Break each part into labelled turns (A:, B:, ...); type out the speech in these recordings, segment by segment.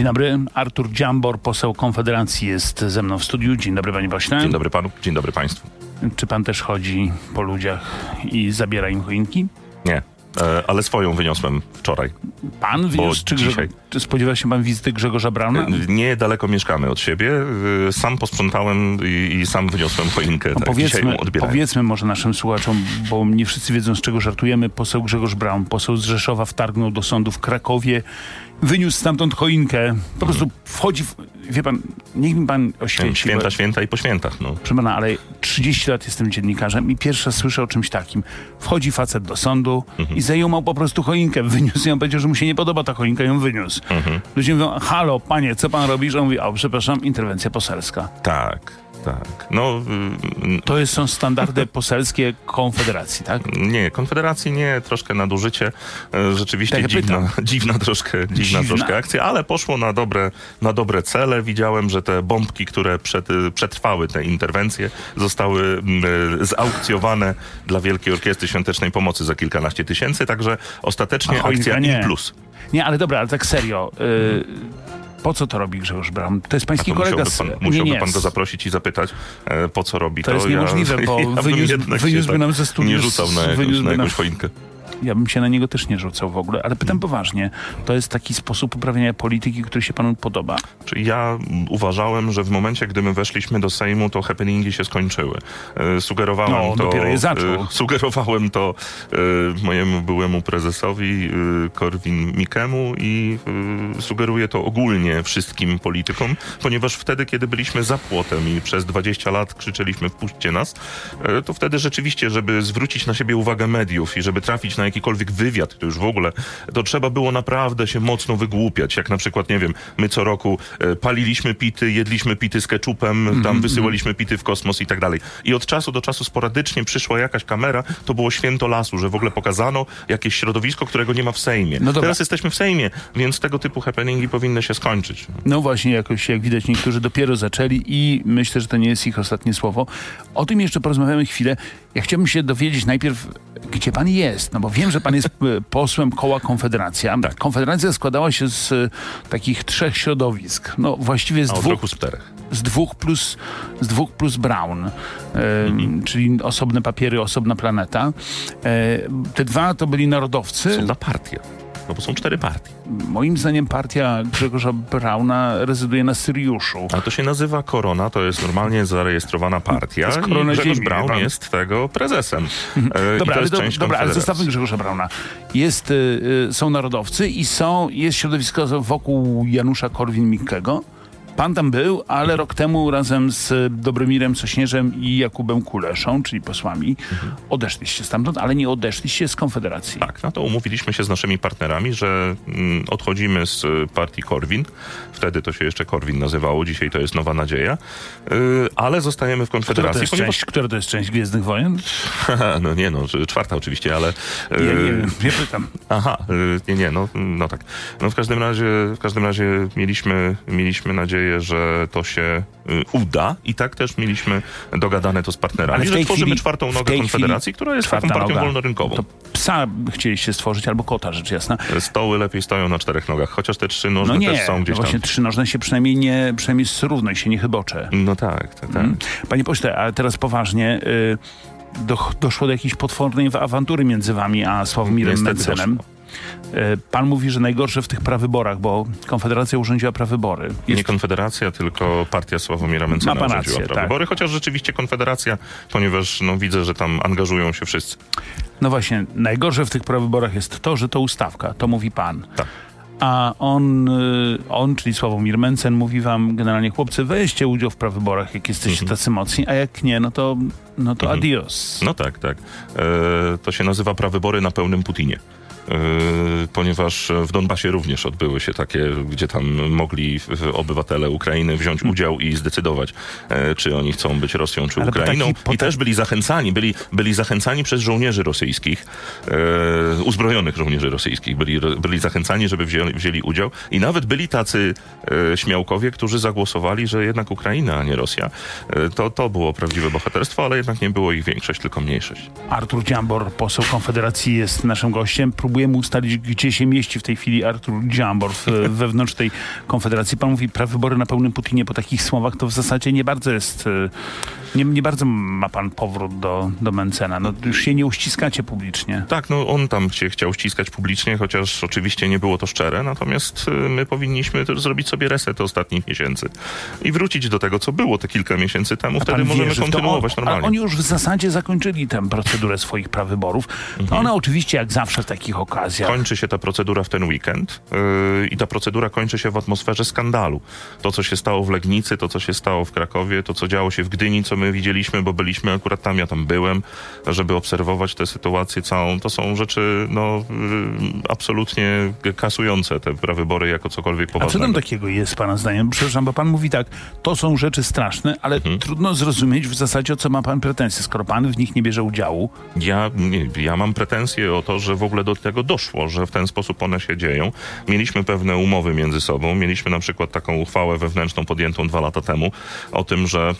A: Dzień dobry, Artur Dziambor, poseł Konfederacji jest ze mną w studiu. Dzień dobry panie pośle.
B: Dzień dobry panu, dzień dobry państwu.
A: Czy pan też chodzi po ludziach i zabiera im choinki?
B: Nie, e, ale swoją wyniosłem wczoraj.
A: Pan wyniósł, czy,
B: dzisiaj-
A: czy spodziewa się pan wizyty Grzegorza Brauna?
B: E, Niedaleko mieszkamy od siebie. E, Sam posprzątałem i, i sam wyniosłem choinkę.
A: No
B: tak,
A: powiedzmy, powiedzmy może naszym słuchaczom, bo nie wszyscy wiedzą z czego żartujemy. Poseł Grzegorz Braun, poseł z Rzeszowa wtargnął do sądu w Krakowie, wyniósł stamtąd choinkę. Po prostu wchodzi, w, wie pan, niech mi pan oświeci.
B: Święta,
A: bo-
B: święta i po świętach. No.
A: Proszę pana, ale 30 lat jestem dziennikarzem i pierwszy raz słyszę o czymś takim. Wchodzi facet do sądu
B: Mhm.
A: i zajumał po prostu choinkę. Wyniósł ją, powiedział, że mu się nie podoba ta choinka, ją wyniósł.
B: Mhm.
A: Ludzie mówią, halo, panie, co pan robisz? On mówi, o, przepraszam, interwencja poselska.
B: Tak, tak. No, y,
A: To jest, są standardy poselskie Konfederacji, tak?
B: Nie, Konfederacji nie, troszkę nadużycie. E, Rzeczywiście
A: Tak,
B: dziwna, dziwna, troszkę, dziwna,
A: Dziwna.
B: troszkę akcja, ale poszło na dobre, na dobre cele. Widziałem, że te bombki, które przed, y, przetrwały te interwencje, zostały mm, e, zaukcjowane dla Wielkiej Orkiestry Świątecznej Pomocy za kilkanaście tysięcy, także ostatecznie akcja
A: nie.
B: plus.
A: Nie, ale dobra, ale tak serio. Po co to robi Grzegorz Braun? To jest pański
B: to
A: kolega
B: musiałby pan, musiałby
A: nie,
B: pan go zaprosić i zapytać, e, po co robi to.
A: To jest niemożliwe, bo
B: bym
A: wyniósł- wyniósłby nam ze studiów
B: Nie rzucał na jakąś, na jakąś choinkę.
A: Ja bym się na niego też nie rzucał w ogóle, ale pytam poważnie. To jest taki sposób uprawiania polityki, który się panu podoba?
B: Czyli ja uważałem, że w momencie, gdy my weszliśmy do Sejmu, to happeningi się skończyły. E, Sugerowałem
A: No,
B: to.
A: dopiero je zaczął.
B: e, Sugerowałem to e, mojemu byłemu prezesowi Korwin Mikemu i sugeruję to ogólnie wszystkim politykom, ponieważ wtedy, kiedy byliśmy za płotem i przez 20 lat krzyczeliśmy wpuśćcie nas, to wtedy rzeczywiście, żeby zwrócić na siebie uwagę mediów i żeby trafić na jakikolwiek wywiad, to już w ogóle, to trzeba było naprawdę się mocno wygłupiać. Jak na przykład, nie wiem, my co roku e, paliliśmy pity, jedliśmy pity z keczupem, tam wysyłaliśmy pity w kosmos i tak dalej. I od czasu do czasu sporadycznie przyszła jakaś kamera, to było święto lasu, że w ogóle pokazano jakieś środowisko, którego nie ma w Sejmie.
A: No.
B: Teraz jesteśmy w Sejmie, więc tego typu happeningi powinny się skończyć.
A: No właśnie, jakoś jak widać, niektórzy dopiero zaczęli i myślę, że to nie jest ich ostatnie słowo. O tym jeszcze porozmawiamy chwilę. Ja chciałbym się dowiedzieć najpierw, gdzie pan jest, no bo wiem, że pan jest e, posłem koła Konfederacja.
B: Tak.
A: Konfederacja składała się z e, takich trzech środowisk. No właściwie z
B: A
A: dwóch
B: z czterech.
A: z dwóch plus, z dwóch plus Brown, e,
B: Mhm.
A: czyli osobne papiery, osobna planeta. E, te dwa to byli narodowcy.
B: Są na partię. No bo są cztery partie.
A: Moim zdaniem partia Grzegorza Brauna rezyduje na Syriuszu.
B: Ale to się nazywa Korona, to jest normalnie zarejestrowana partia
A: To jest Korona
B: i Grzegorz
A: Ziemi,
B: Braun
A: pan.
B: jest tego prezesem. E, I
A: Dobra, ale, do, dobra, ale zostawmy Grzegorza Brauna. Jest, y, y, są narodowcy i są, jest środowisko wokół Janusza Korwin-Mikkego. Pan tam był, ale rok temu razem z Dobromirem Sośnierzem i Jakubem Kuleszą, czyli posłami, odeszliście stamtąd, ale nie odeszliście z Konfederacji.
B: Tak, no to umówiliśmy się z naszymi partnerami, że mm, odchodzimy z y, partii Korwin. Wtedy to się jeszcze Korwin nazywało, dzisiaj to jest Nowa Nadzieja. Y, ale zostajemy w
A: Która to,
B: Konfederacji,
A: jest
B: ponieważ...
A: część, która to jest część Gwiezdnych Wojen?
B: no nie no, czwarta oczywiście, ale...
A: Ja nie
B: y,
A: nie pytam.
B: Aha, y, nie, nie, no, no tak. No w każdym razie, w każdym razie mieliśmy, mieliśmy nadzieję, że to się y, uda i tak też mieliśmy dogadane to z partnerami, że tworzymy
A: chwili-
B: czwartą nogę Konfederacji, która jest taką partią
A: noga.
B: wolnorynkową.
A: To psa chcieliście stworzyć albo kota, rzecz jasna.
B: Stoły lepiej stoją na czterech nogach, chociaż te trzy
A: No
B: nożne
A: nie,
B: też są
A: no
B: gdzieś
A: właśnie
B: tam.
A: trzynożne się przynajmniej nie, przynajmniej równo się nie chybocze.
B: No tak, tak, tak.
A: Mm. Panie pośle, ale teraz poważnie, y, do, doszło do jakiejś potwornej awantury między wami a Sławomirem
B: Niestety
A: Mencenem. Y, Pan mówi, że najgorsze w tych prawyborach, bo Konfederacja urządziła prawybory.
B: Nie
A: Jest,
B: Konfederacja, tylko partia Sławomira Mencena urządziła
A: rację,
B: prawe
A: tak.
B: wybory, chociaż rzeczywiście Konfederacja, ponieważ no, widzę, że tam angażują się wszyscy.
A: no właśnie, najgorsze w tych prawyborach jest to, że to ustawka, to mówi pan.
B: Tak.
A: A on, y, on, czyli Sławomir Mencen, mówi wam generalnie, chłopcy, weźcie udział w prawyborach, jak jesteście
B: Mhm.
A: tacy mocni, a jak nie, no to, no to adios.
B: No tak, tak. E, to się nazywa prawybory na pełnym Putinie. E, ponieważ w Donbasie również odbyły się takie, gdzie tam mogli obywatele Ukrainy wziąć udział i zdecydować, e, czy oni chcą być Rosją, czy Ukrainą. I też byli zachęcani, byli, byli zachęcani przez żołnierzy rosyjskich, e, uzbrojonych żołnierzy rosyjskich. Byli, byli zachęcani, żeby wzięli, wzięli udział. I nawet byli tacy śmiałkowie, którzy zagłosowali, że jednak Ukraina, a nie Rosja. To, to było prawdziwe bohaterstwo, ale jednak nie było ich większość, tylko mniejszość.
A: Artur Dziambor, poseł Konfederacji, jest naszym gościem. Próbuje próbujemy ustalić, gdzie się mieści w tej chwili Artur Dziambor wewnątrz tej konfederacji. Pan mówi prawybory na pełnym Putinie po takich słowach, to w zasadzie nie bardzo jest, e, nie, nie bardzo ma pan powrót do, do Mencena. No już się nie uściskacie publicznie.
B: Tak, no on tam się chciał ściskać publicznie, chociaż oczywiście nie było to szczere, natomiast y, my powinniśmy też zrobić sobie reset ostatnich miesięcy i wrócić do tego, co było te kilka miesięcy temu.
A: A
B: Wtedy możemy
A: wierzy
B: kontynuować
A: On-
B: normalnie.
A: Oni już w zasadzie zakończyli tę procedurę swoich prawyborów.
B: Mhm.
A: One oczywiście, jak zawsze w takich okazjach,
B: Kończy się ta procedura w ten weekend yy, i ta procedura kończy się w atmosferze skandalu. To, co się stało w Legnicy, to, co się stało w Krakowie, to, co działo się w Gdyni, co my widzieliśmy, bo byliśmy akurat tam, ja tam byłem, żeby obserwować tę sytuację całą, to są rzeczy no, yy, absolutnie kasujące te prawybory jako cokolwiek
A: A co
B: poważnego.
A: tam takiego jest, pana zdaniem? Przepraszam, bo pan mówi tak, to są rzeczy straszne, ale
B: Mhm.
A: trudno zrozumieć w zasadzie, o co ma pan pretensje, skoro pan w nich nie bierze udziału.
B: Ja, nie, ja mam pretensje o to, że w ogóle do tego doszło, że w ten sposób one się dzieją. Mieliśmy pewne umowy między sobą. Mieliśmy na przykład taką uchwałę wewnętrzną podjętą dwa lata temu o tym, że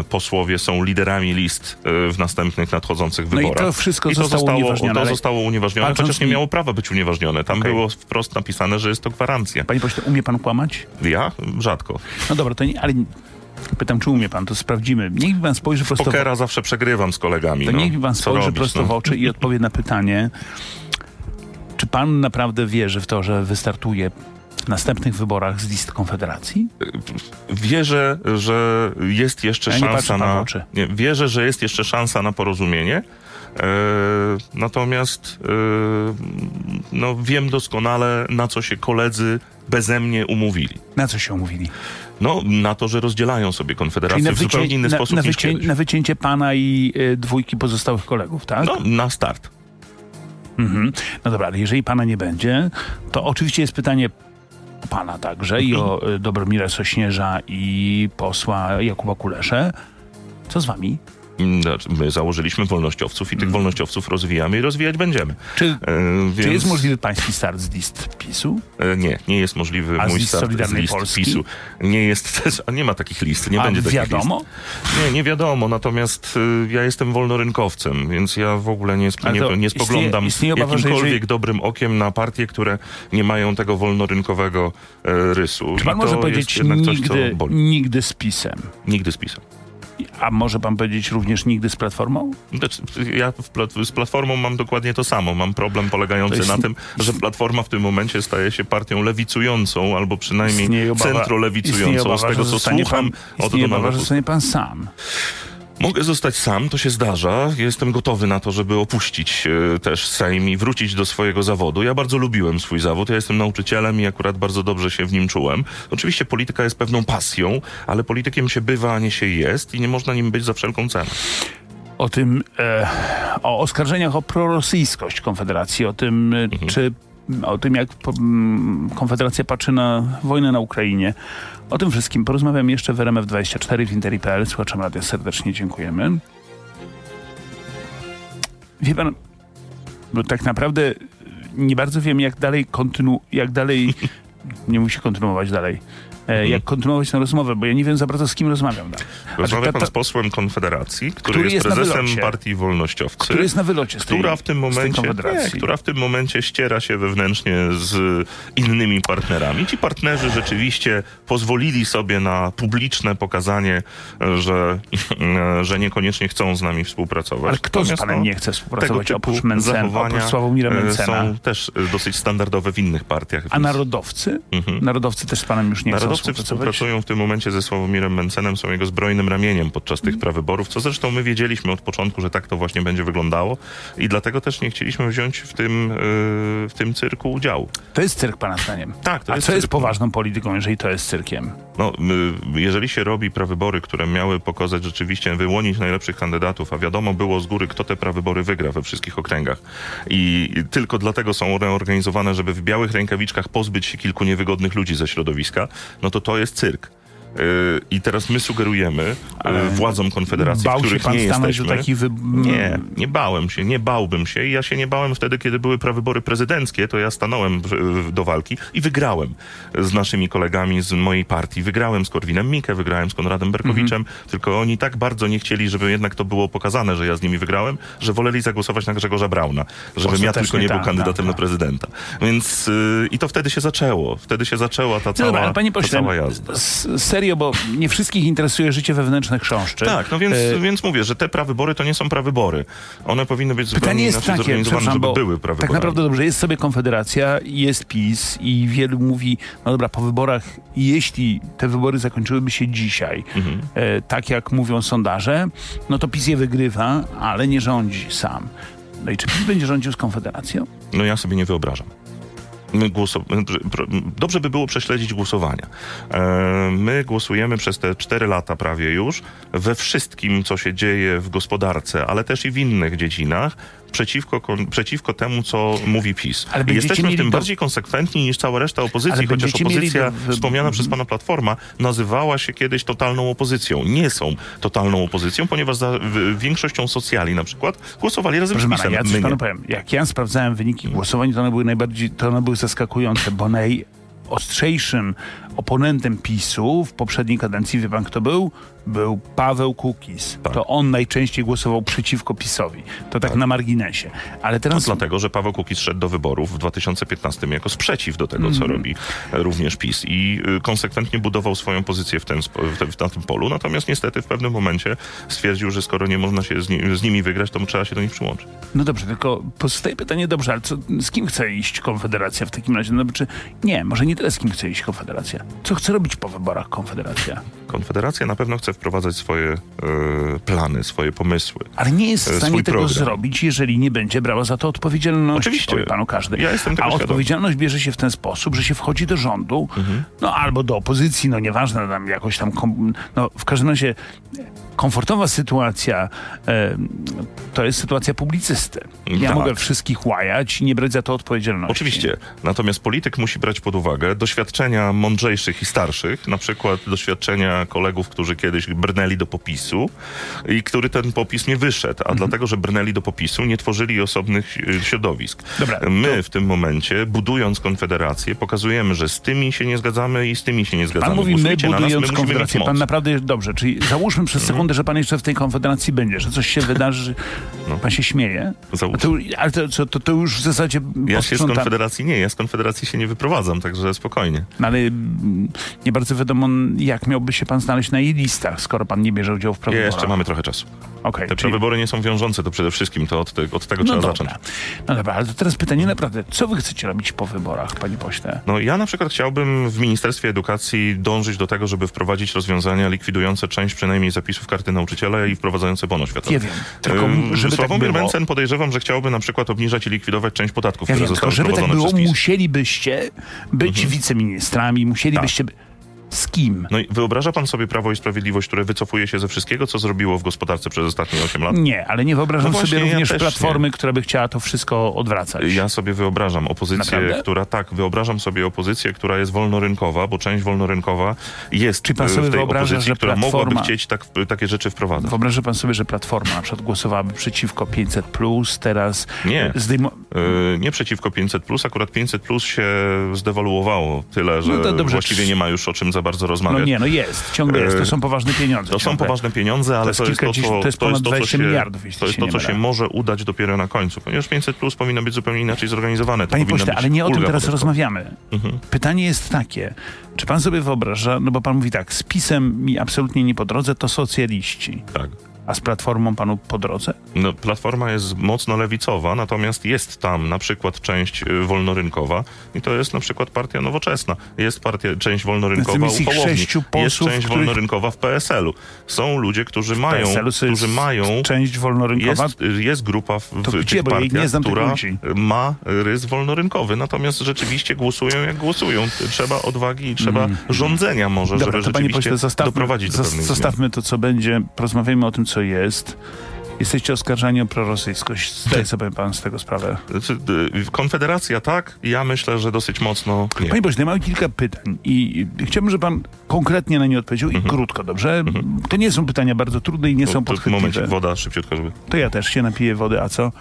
B: e, posłowie są liderami list e, w następnych nadchodzących
A: No i
B: wyborach.
A: to wszystko
B: I to
A: zostało
B: zostało,
A: unieważnione,
B: to zostało unieważnione,
A: patrząc
B: chociaż nie
A: mi-
B: miało prawa być unieważnione. Tam
A: Okej.
B: było wprost napisane, że jest to gwarancja.
A: Panie pośle, umie pan kłamać?
B: Ja? Rzadko.
A: No dobra, to nie, ale pytam, czy umie pan, to sprawdzimy. Niech mi pan spojrzy prosto w
B: Pokera zawsze przegrywam z kolegami.
A: To
B: no.
A: niech mi pan spojrzy
B: robić,
A: prosto
B: no?
A: w oczy i odpowie na pytanie, czy pan naprawdę wierzy w to, że wystartuje następnych wyborach z list Konfederacji?
B: Wierzę, że jest jeszcze
A: Ja
B: szansa na. Nie, wierzę, że jest jeszcze szansa na porozumienie. E, natomiast e, no, wiem doskonale, na co się koledzy beze mnie umówili.
A: Na co się umówili?
B: No, na to, że rozdzielają sobie konfederację w zupełnie inny
A: na,
B: sposób
A: na,
B: niż
A: wycię, na wycięcie pana i y, dwójki pozostałych kolegów, tak?
B: No, na start.
A: Mhm. No dobra, ale jeżeli pana nie będzie, to oczywiście jest pytanie pana także i o y, Dobromira Sośnierza i posła Jakuba Kuleszę. Co z wami?
B: Znaczy, My założyliśmy wolnościowców i tych wolnościowców rozwijamy i rozwijać będziemy.
A: Czy,
B: E,
A: czy
B: więc...
A: jest możliwy pański start z list PiSu?
B: E, Nie, nie jest możliwy
A: A z
B: mój
A: list
B: start z list
A: Polski?
B: PiSu. Nie jest też, nie ma takich list, nie
A: A
B: będzie takich
A: wiadomo?
B: list. Nie, nie wiadomo, natomiast y, ja jestem wolnorynkowcem, więc ja w ogóle nie, sp- nie, nie
A: istnieje-
B: spoglądam
A: istnieje że
B: jakimkolwiek
A: jeżeli-
B: dobrym okiem na partie, które nie mają tego wolnorynkowego e, rysu.
A: Czy pan może powiedzieć
B: coś, co
A: nigdy, nigdy z PiSem?
B: Nigdy z PiSem.
A: A może pan powiedzieć również nigdy z Platformą?
B: Znaczy, Ja z Platformą mam dokładnie to samo. Mam problem polegający
A: jest-
B: na tym, że Platforma w tym momencie staje się partią lewicującą, albo przynajmniej
A: obawa-
B: centrolewicującą. Z tego, co słucham
A: pan, istnieje obawa, że zostanie pan sam.
B: Mogę zostać sam, to się zdarza. Jestem gotowy na to, żeby opuścić e, też Sejm i wrócić do swojego zawodu. Ja bardzo lubiłem swój zawód. Ja jestem nauczycielem i akurat bardzo dobrze się w nim czułem. Oczywiście polityka jest pewną pasją, ale politykiem się bywa, a nie się jest i nie można nim być za wszelką cenę.
A: O tym, e, o oskarżeniach o prorosyjskość Konfederacji, o tym, e, czy o tym, jak mm, Konfederacja patrzy na wojnę na Ukrainie. O tym wszystkim porozmawiam jeszcze w RMF24 w Interi.pl. Słuchaczom radia serdecznie dziękujemy. Wie pan, bo tak naprawdę nie bardzo wiem, jak dalej kontynu, jak dalej, nie musi kontynuować dalej, e, jak kontynuować tę rozmowę, bo ja nie wiem za bardzo z kim rozmawiam dalej.
B: Rozmawia
A: ta-
B: pan
A: ta-
B: z posłem Konfederacji, który,
A: Który
B: jest, prezesem
A: wylocie.
B: partii Wolnościowcy.
A: który jest na wylocie z tej,
B: która w tym
A: z
B: momencie, nie, która w tym momencie ściera się wewnętrznie z innymi partnerami. Ci partnerzy rzeczywiście pozwolili sobie na publiczne pokazanie, że, że niekoniecznie chcą z nami współpracować.
A: Ale kto z
B: Natomiast,
A: panem
B: no,
A: nie chce
B: tego
A: współpracować
B: typu
A: oprócz, Mencena, oprócz Sławomira
B: e,
A: Mencena?
B: są też dosyć standardowe w innych partiach.
A: A
B: więc
A: narodowcy?
B: Mhm.
A: Narodowcy też z panem już nie chcą
B: Narodowcy współpracują w tym momencie ze Sławomirem Mencenem, są jego zbrojnym ramieniem podczas tych prawyborów, co zresztą my wiedzieliśmy od początku, że tak to właśnie będzie wyglądało i dlatego też nie chcieliśmy wziąć w tym, yy, w tym cyrku udziału.
A: To jest cyrk pana zdaniem.
B: Tak, to
A: A
B: jest
A: co jest
B: cyrk.
A: poważną polityką, jeżeli to jest cyrkiem?
B: No, y, jeżeli się robi prawybory, które miały pokazać rzeczywiście, wyłonić najlepszych kandydatów, a wiadomo było z góry, kto te prawybory wygra we wszystkich okręgach i tylko dlatego są one organizowane, żeby w białych rękawiczkach pozbyć się kilku niewygodnych ludzi ze środowiska, no to to jest cyrk. I teraz my sugerujemy
A: Ale
B: władzom Konfederacji,
A: Bał
B: w
A: się
B: których
A: pan
B: nie
A: stanąć
B: jesteśmy.
A: do takich wy...
B: Nie, nie bałem się, nie bałbym się i ja się nie bałem wtedy, kiedy były prawybory prezydenckie, to ja stanąłem do walki i wygrałem z naszymi kolegami z mojej partii. Wygrałem z Korwinem Mikke, wygrałem z Konradem Berkowiczem,
A: Mhm.
B: tylko oni tak bardzo nie chcieli, żeby jednak to było pokazane, że ja z nimi wygrałem, że woleli zagłosować na Grzegorza Brauna, żebym ja tylko nie był
A: tak,
B: kandydatem
A: tak,
B: na
A: tak.
B: prezydenta. Więc yy, i to wtedy się zaczęło. Wtedy się zaczęła ta
A: No
B: cała,
A: dobra, ale panie
B: ta
A: pośle,
B: cała jazda.
A: Serio, bo nie wszystkich interesuje życie wewnętrzne chrząszczy.
B: Tak, no więc,
A: E,
B: więc mówię, że te prawybory to nie są prawybory. One powinny być zupełnie
A: Pytanie jest
B: inaczej
A: takie,
B: zorganizowane, żeby były prawyborami.
A: tak naprawdę dobrze, jest sobie Konfederacja, jest PiS i wielu mówi, no dobra, po wyborach, jeśli te wybory zakończyłyby się dzisiaj,
B: Mhm.
A: e, tak jak mówią sondaże, no to PiS je wygrywa, ale nie rządzi sam. No i czy PiS będzie rządził z Konfederacją?
B: No ja sobie nie wyobrażam. Dobrze by było prześledzić głosowania. E, My głosujemy przez te cztery lata prawie już we wszystkim, co się dzieje w gospodarce, ale też i w innych dziedzinach, przeciwko, kon- przeciwko temu, co mówi PiS.
A: Ale
B: I Jesteśmy w tym
A: do-
B: bardziej konsekwentni niż cała reszta opozycji, chociaż opozycja
A: do-
B: wspomniana przez pana Platforma nazywała się kiedyś totalną opozycją. Nie są totalną opozycją, ponieważ za w- większością socjali na przykład głosowali razem
A: Proszę
B: z
A: pana,
B: PiSem.
A: ja coś panu powiem. Jak ja sprawdzałem wyniki głosowań, to one były najbardziej, to one były zaskakujące, bo najostrzejszym oponentem PiSu w poprzedniej kadencji, wie pan kto był? Był Paweł Kukiz.
B: Tak.
A: To on najczęściej głosował przeciwko PiSowi. To tak, na marginesie. Ale
B: No
A: teraz...
B: dlatego, że Paweł Kukiz szedł do wyborów w 2015 jako sprzeciw do tego,
A: Mhm.
B: co robi e, również PiS i y, konsekwentnie budował swoją pozycję w, ten, spo- w, te, w na tym polu, natomiast niestety w pewnym momencie stwierdził, że skoro nie można się z, ni- z nimi wygrać, to trzeba się do nich przyłączyć.
A: No dobrze, tylko pozostaje pytanie, dobrze, ale co, z kim chce iść Konfederacja w takim razie? No, czy nie, może nie tyle z kim chce iść Konfederacja. Co chce robić po wyborach Konfederacja?
B: Konfederacja na pewno chce wprowadzać swoje e, plany, swoje pomysły.
A: Ale nie jest w
B: e,
A: stanie tego
B: program.
A: zrobić, jeżeli nie będzie brała za to odpowiedzialność.
B: Oczywiście.
A: Powie panu każdy.
B: Ja jestem tego
A: A
B: świadomy.
A: odpowiedzialność bierze się w ten sposób, że się wchodzi do rządu,
B: Mhm.
A: no albo do opozycji, no nieważne, tam jakoś tam, no w każdym razie komfortowa sytuacja e, to jest sytuacja publicysty. Ja
B: Tak.
A: mogę wszystkich łajać i nie brać za to odpowiedzialności.
B: Oczywiście. Natomiast polityk musi brać pod uwagę doświadczenia mądrzejszych i starszych, na przykład doświadczenia kolegów, którzy kiedyś brnęli do popisu i który ten popis nie wyszedł, a dlatego, że brnęli do popisu, nie tworzyli osobnych e, środowisk.
A: Dobra,
B: My w tym momencie, budując Konfederację, pokazujemy, że z tymi się nie zgadzamy i z tymi się nie zgadzamy.
A: Pan mówi, my
B: na nas, my
A: budując Konfederację. Pan naprawdę jest dobrze. Czyli załóżmy przez sekundę, że pan jeszcze w tej Konfederacji będzie, że coś się wydarzy.
B: No.
A: Pan się śmieje. To, ale to, to, to już w zasadzie
B: Ja się z Konfederacji nie, ja z Konfederacji się nie wyprowadzam, także spokojnie.
A: No ale mm, nie bardzo wiadomo, jak miałby się pan znaleźć na jej listach, skoro pan nie bierze udziału w prawyborach.
B: Jeszcze mamy trochę czasu.
A: Okej,
B: Te
A: czyli-
B: wybory nie są wiążące, to przede wszystkim to od, te, od tego
A: No
B: trzeba
A: dobra.
B: zacząć.
A: no dobra, ale to teraz pytanie naprawdę, co wy chcecie robić po wyborach, panie pośle?
B: No ja na przykład chciałbym w Ministerstwie Edukacji dążyć do tego, żeby wprowadzić rozwiązania likwidujące część przynajmniej zapisów karty nauczyciela i wprowadzające bono światowe.
A: Nie wiem, tylko żeby tak
B: Sławomir
A: było...
B: Mencen podejrzewam, że chciałby na przykład obniżać i likwidować część podatków,
A: Ja
B: które
A: wiem, tylko
B: zostały
A: żeby tak było, musielibyście być
B: Mhm.
A: wiceministrami, musielibyście... by- Z kim?
B: No i wyobraża pan sobie Prawo i Sprawiedliwość, które wycofuje się ze wszystkiego, co zrobiło w gospodarce przez ostatnie 8 lat?
A: Nie, ale nie wyobrażam
B: No właśnie,
A: sobie
B: ja
A: również
B: też
A: Platformy, która by chciała to wszystko odwracać.
B: Ja sobie wyobrażam opozycję,
A: Naprawdę?
B: która tak, wyobrażam sobie opozycję, która jest wolnorynkowa, bo część wolnorynkowa jest
A: Czy pan
B: e,
A: sobie
B: w tej
A: wyobraża,
B: opozycji,
A: że
B: która mogłaby
A: Platforma-
B: chcieć tak, takie rzeczy wprowadzać.
A: Wyobraża pan sobie, że Platforma na przykład głosowałaby przeciwko 500+, plus, teraz
B: Nie.
A: zdejmo...
B: E, nie przeciwko 500, akurat 500 plus się zdewaluowało tyle, że
A: No dobrze.
B: właściwie nie ma już o czym za bardzo
A: No
B: rozmawiać.
A: nie, no jest, ciągle jest, to
B: E,
A: są poważne pieniądze.
B: To są poważne pieniądze, ale to jest to, co,
A: to jest ponad
B: to, co
A: 20
B: się,
A: miliardów,
B: to jest to, co się może udać dopiero na końcu, ponieważ 500 plus powinno być zupełnie inaczej zorganizowane.
A: Panie pośle, ale nie o tym teraz rozmawiamy.
B: Mhm.
A: Pytanie jest takie, czy pan sobie wyobraża, no bo pan mówi tak, z PiSem mi absolutnie nie po drodze, to socjaliści.
B: Tak.
A: A z Platformą panu po drodze?
B: No, Platforma jest mocno lewicowa, natomiast jest tam na przykład część y, wolnorynkowa i to jest na przykład partia nowoczesna. Jest partia, część wolnorynkowa u Hołowni. Jest część
A: których-
B: wolnorynkowa w PSL-u. Są ludzie, którzy mają, którzy mają
A: część wolnorynkowa.
B: jest, jest grupa w, w
A: To
B: tych
A: gdzie?
B: Partiach, która ma rys wolnorynkowy, natomiast rzeczywiście głosują jak głosują. Trzeba odwagi i trzeba rządzenia może,
A: Mm. Dobra,
B: żeby
A: to panie
B: rzeczywiście
A: pośle, zostawmy,
B: doprowadzić do
A: zostawmy to, co będzie, porozmawiajmy o tym, co jest. Jesteście oskarżani o prorosyjskość. Zdaje sobie pan z tego sprawę.
B: Znaczy, y, Konfederacja tak, ja myślę, że dosyć mocno nie.
A: Panie pośle, mam kilka pytań i chciałbym, żeby pan konkretnie na nie odpowiedział i krótko, dobrze? To nie są pytania bardzo trudne i nie są
B: Mhm. To- to
A: podchwytliwe.
B: Momencik, woda szybciutko, żeby
A: To ja też się napiję wody, a co?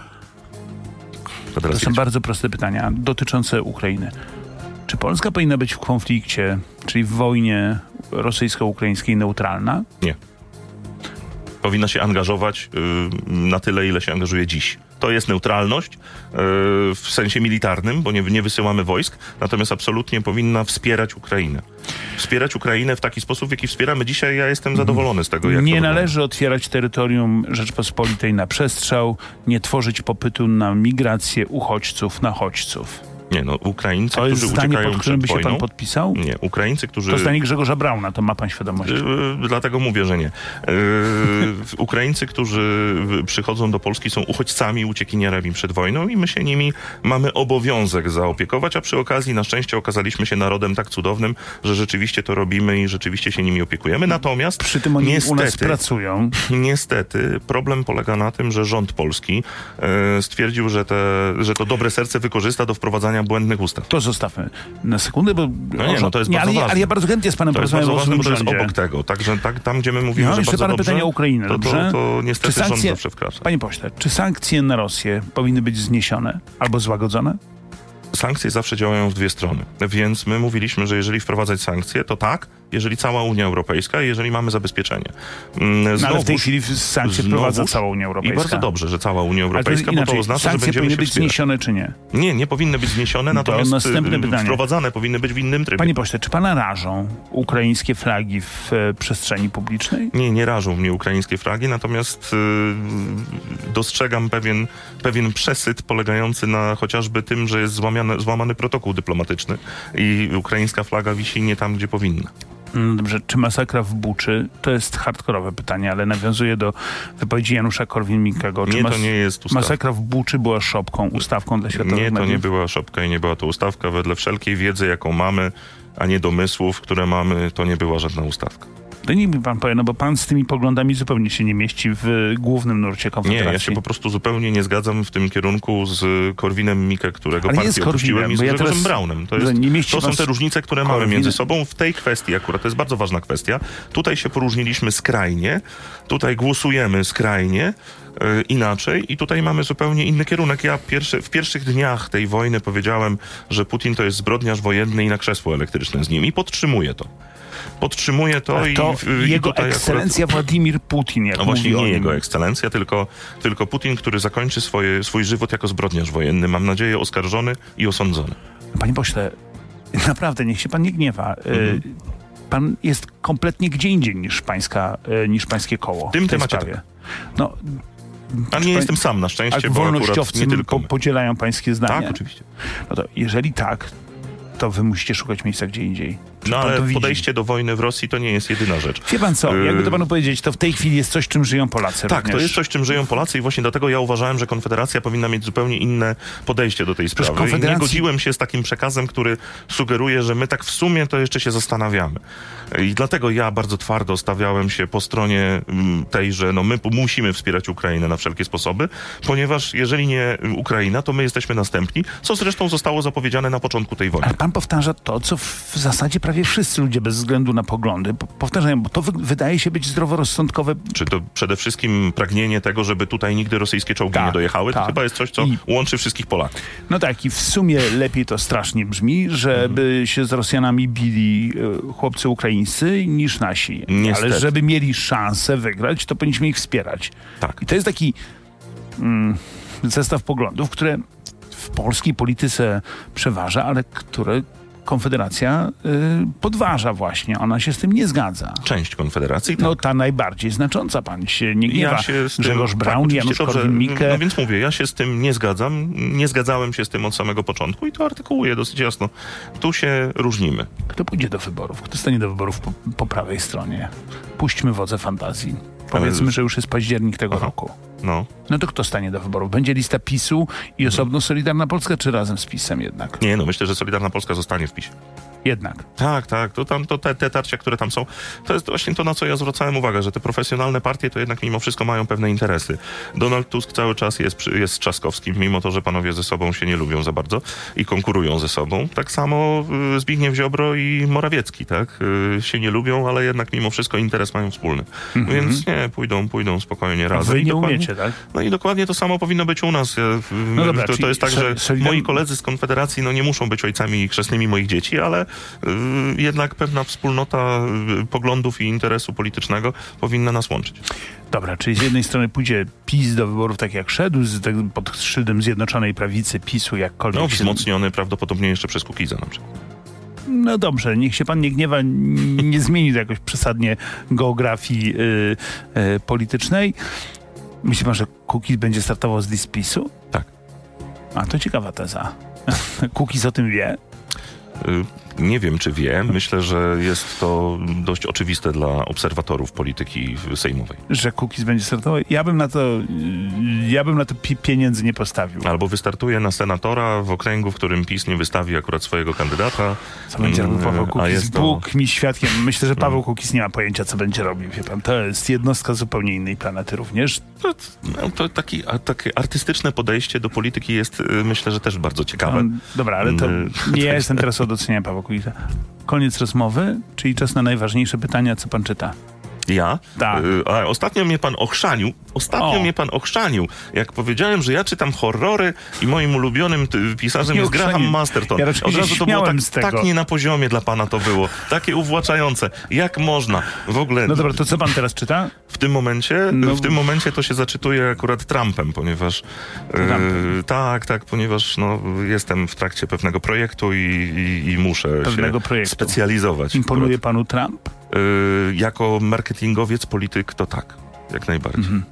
A: To są bardzo proste pytania dotyczące Ukrainy. Czy Polska powinna być w konflikcie, czyli w wojnie rosyjsko-ukraińskiej neutralna?
B: Nie. Powinna się angażować y, na tyle, ile się angażuje dziś. To jest neutralność y, w sensie militarnym, bo nie, nie wysyłamy wojsk, natomiast absolutnie powinna wspierać Ukrainę. Wspierać Ukrainę w taki sposób, w jaki wspieramy dzisiaj. Ja jestem zadowolony z tego, jak to
A: Nie należy otwierać terytorium Rzeczpospolitej na przestrzał, nie tworzyć popytu na migrację uchodźców na chodźców.
B: Nie, no Ukraińcy,
A: To jest
B: którzy
A: zdanie,
B: uciekają
A: pod którym by się pan
B: wojną...
A: podpisał?
B: Nie, Ukraińcy, którzy...
A: To zdanie Grzegorza Brauna, to ma pan świadomość.
B: Yy, Dlatego mówię, że nie. Yy, Ukraińcy, którzy przychodzą do Polski są uchodźcami, uciekinierami przed wojną i my się nimi mamy obowiązek zaopiekować, a przy okazji na szczęście okazaliśmy się narodem tak cudownym, że rzeczywiście to robimy i rzeczywiście się nimi opiekujemy. Natomiast
A: Przy tym oni u nas
B: niestety,
A: pracują.
B: Niestety problem polega na tym, że rząd polski e, stwierdził, że, te, że to dobre serce wykorzysta do wprowadzania błędnych ustaw.
A: To zostawmy na sekundę, bo...
B: No nie, no to jest
A: nie,
B: bardzo
A: ale, ja-
B: ważne.
A: ale ja bardzo chętnie z panem porozmawiam o
B: ważne,
A: swoim
B: bo to jest
A: rządzie.
B: obok tego. Także tak, tam, gdzie my mówimy,
A: No,
B: że bardzo
A: parę
B: dobrze,
A: pytań o Ukrainę,
B: to,
A: dobrze?
B: to, to niestety
A: Czy sankcje-
B: rząd zawsze wkracza.
A: Panie pośle, czy sankcje na Rosję powinny być zniesione albo złagodzone?
B: Sankcje zawsze działają w dwie strony, więc my mówiliśmy, że jeżeli wprowadzać sankcje, to tak, jeżeli cała Unia Europejska i jeżeli mamy zabezpieczenie. Mm,
A: No, ale w tej
B: znowuż-
A: chwili sankcje
B: znowuż-
A: wprowadza cała Unia
B: I
A: Europejska.
B: bardzo dobrze, że cała Unia
A: Ale to
B: Europejska, bo to
A: inaczej.
B: oznacza, że
A: Sankcje
B: będziemy
A: powinny być
B: wspierać.
A: zniesione czy nie?
B: Nie, nie powinny być zniesione, natomiast
A: następne
B: y,
A: pytanie.
B: wprowadzane powinny być w innym trybie.
A: Panie pośle, czy pana rażą ukraińskie flagi w e, przestrzeni publicznej?
B: Nie, nie rażą mnie ukraińskie flagi, natomiast y, dostrzegam pewien, pewien przesyt polegający na chociażby tym, że jest złamany protokół dyplomatyczny i ukraińska flaga wisi nie tam, gdzie powinna.
A: No dobrze, czy masakra w Buczy, to jest hardkorowe pytanie, ale nawiązuje do wypowiedzi Janusza Korwin-Mikkego.
B: Nie, to nie jest ustawa.
A: Masakra w Buczy była szopką, ustawką dla światowych
B: Nie, to nie
A: mediów?
B: była szopka i nie była to ustawka. Wedle wszelkiej wiedzy, jaką mamy, a nie domysłów, które mamy, to nie była żadna ustawka.
A: To niech mi pan powie, no bo pan z tymi poglądami zupełnie się nie mieści w głównym nurcie
B: Nie,
A: Konfederacji.
B: ja się po prostu zupełnie nie zgadzam w tym kierunku z Korwinem Mikke, którego
A: Ale nie
B: partię opuściłem i z
A: ja
B: Grzegorzem
A: teraz-
B: Braunem. To, jest,
A: nie
B: to są te różnice, które mamy
A: Korwinem.
B: między sobą w tej kwestii akurat. To jest bardzo ważna kwestia. Tutaj się poróżniliśmy skrajnie, tutaj głosujemy skrajnie, e, inaczej i tutaj mamy zupełnie inny kierunek. Ja pierwszy, w pierwszych dniach tej wojny powiedziałem, że Putin to jest zbrodniarz wojenny i na krzesło elektryczne z nim i podtrzymuję to. Podtrzymuję to i,
A: to
B: i
A: jego
B: tutaj akurat-
A: ekscelencja Władimir Putin, jak
B: no właśnie nie jego ekscelencja, tylko, tylko Putin, który zakończy swoje, swój żywot jako zbrodniarz wojenny. Mam nadzieję oskarżony i osądzony.
A: Panie pośle, naprawdę, niech się pan nie gniewa. E,
B: Mhm.
A: Pan jest kompletnie gdzie indziej niż, pańska, e, niż pańskie koło
B: W tym
A: tej
B: temacie
A: sprawie. No,
B: A nie jestem sam na szczęście, bo akurat
A: wolnościowcy
B: nie tylko
A: po, podzielają pańskie zdanie.
B: Tak, oczywiście.
A: No to jeżeli tak, to wy musicie szukać miejsca gdzie indziej.
B: No ale podejście do wojny w Rosji to nie jest jedyna rzecz.
A: Wie pan co,
B: Yy,
A: jakby to panu powiedzieć, to w tej chwili jest coś, czym żyją Polacy
B: Tak,
A: również.
B: to jest coś, czym żyją Polacy i właśnie dlatego ja uważałem, że Konfederacja powinna mieć zupełnie inne podejście do tej sprawy. I nie
A: Konfederacji-
B: godziłem się z takim przekazem, który sugeruje, że my tak w sumie to jeszcze się zastanawiamy. I dlatego ja bardzo twardo stawiałem się po stronie mm, tej, że no my musimy wspierać Ukrainę na wszelkie sposoby, ponieważ jeżeli nie Ukraina, to my jesteśmy następni, co zresztą zostało zapowiedziane na początku tej wojny.
A: Ale pan powtarza to, co w zasadzie prawie wszyscy ludzie bez względu na poglądy po- powtarzają, bo to wy wydaje się być zdroworozsądkowe.
B: Czy to przede wszystkim pragnienie tego, żeby tutaj nigdy rosyjskie czołgi
A: Tak,
B: nie dojechały?
A: tak.
B: To chyba jest coś, co
A: I-
B: łączy wszystkich Polaków.
A: No tak, i w sumie lepiej to strasznie brzmi, żeby
B: Mhm.
A: się z Rosjanami bili e, chłopcy ukraińscy niż nasi.
B: Niestety.
A: Ale żeby mieli szansę wygrać, to powinniśmy ich wspierać.
B: Tak.
A: I to jest taki mm, zestaw poglądów, które w polskiej polityce przeważa, ale które Konfederacja y, podważa właśnie. Ona się z tym nie zgadza.
B: Część Konfederacji, tak.
A: No ta najbardziej znacząca, pan się nie gniewa.
B: Ja się z tym,
A: Grzegorz
B: tak,
A: Braun,
B: oczywiście,
A: Janusz. Korwin-Mikke.
B: No więc mówię, ja się z tym nie zgadzam. Nie zgadzałem się z tym od samego początku i to artykułuję dosyć jasno. Tu się różnimy.
A: Kto pójdzie do wyborów? Kto stanie do wyborów po, po prawej stronie? Puśćmy wodze fantazji. Powiedzmy, że już jest październik tego
B: Aha.
A: roku.
B: No.
A: No to kto stanie do wyborów? Będzie lista PiSu i osobno Solidarna Polska, czy razem z PiSem jednak?
B: Nie, no myślę, że Solidarna Polska zostanie w PiSie.
A: Jednak.
B: Tak, tak. To tam, to te, te tarcia, które tam są, to jest właśnie to, na co ja zwracałem uwagę, że te profesjonalne partie to jednak mimo wszystko mają pewne interesy. Donald Tusk cały czas jest, jest Trzaskowskim, mimo to, że panowie ze sobą się nie lubią za bardzo i konkurują ze sobą. Tak samo y, Zbigniew Ziobro i Morawiecki, tak? Y, się nie lubią, ale jednak mimo wszystko interes mają wspólny. Więc nie, pójdą, pójdą spokojnie razem.
A: Mhm. Wy nie umiecie, tak?
B: no i dokładnie to samo powinno być u nas.
A: No dobra,
B: to, to jest tak, że moi koledzy z Konfederacji no, nie muszą być ojcami chrzestnymi moich dzieci, ale jednak pewna wspólnota y, poglądów i interesu politycznego powinna nas łączyć.
A: Dobra, czyli z jednej strony pójdzie PiS do wyborów tak jak szedł, z, tak, pod szyldem Zjednoczonej Prawicy, PiSu, jakkolwiek
B: No,
A: się...
B: wzmocniony prawdopodobnie jeszcze przez Kukiza na przykład.
A: No dobrze, niech się pan nie gniewa, nie zmieni to jakoś przesadnie geografii y, y, politycznej. Myśli pan, że Kukiz będzie startował z list PiSu?
B: Tak.
A: A to ciekawa teza. Kukiz o tym wie.
B: Nie wiem, czy wie. Myślę, że jest to dość oczywiste dla obserwatorów polityki sejmowej.
A: że Kukiz będzie startował. Ja bym na to, ja bym na to pi- pieniędzy nie postawił.
B: Albo wystartuje na senatora w okręgu, w którym PiS nie wystawi akurat swojego kandydata.
A: Co będzie robił Paweł
B: Mm, a
A: Kukiz?
B: to-
A: Bóg mi świadkiem. Myślę, że Paweł Kukiz nie ma pojęcia, co będzie robił. Wie pan, to jest jednostka zupełnie innej planety również.
B: To, no, to taki, a, takie artystyczne podejście do polityki jest, y, myślę, że też bardzo ciekawe.
A: On, dobra, ale to
B: Mm,
A: nie ja jestem teraz od oceniania Pawła Koniec rozmowy, czyli czas na najważniejsze pytania, co pan czyta.
B: Ja?
A: Tak.
B: Y, A ostatnio mnie pan ochrzanił. Ostatnio
A: O.
B: mnie pan ochrzanił. Jak powiedziałem, że ja czytam horrory i moim ulubionym pisarzem
A: Nie
B: jest Graham. Masterton.
A: Ja
B: Od razu to było tak, tak nie na poziomie dla pana to było. Takie uwłaczające. Jak można? W ogóle
A: No dobra, to co pan teraz czyta?
B: w tym momencie,
A: No.
B: w tym momencie to się zaczytuje akurat Trumpem, ponieważ
A: Trumpem.
B: e, tak, tak, ponieważ no, jestem w trakcie pewnego projektu i, i, i muszę
A: Pewnego
B: się
A: projektu.
B: specjalizować.
A: Imponuje panu Trump?
B: Y, jako marketingowiec, polityk, to tak, jak najbardziej.
A: Mhm.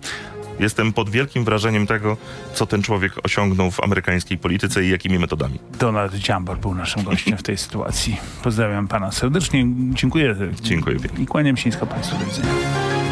B: Jestem pod wielkim wrażeniem tego, co ten człowiek osiągnął w amerykańskiej polityce i jakimi metodami.
A: Donald Dziambor był naszym gościem w tej sytuacji. Pozdrawiam pana serdecznie. Dziękuję.
B: Dziękuję.
A: I kłaniam się nisko państwu. Do widzenia.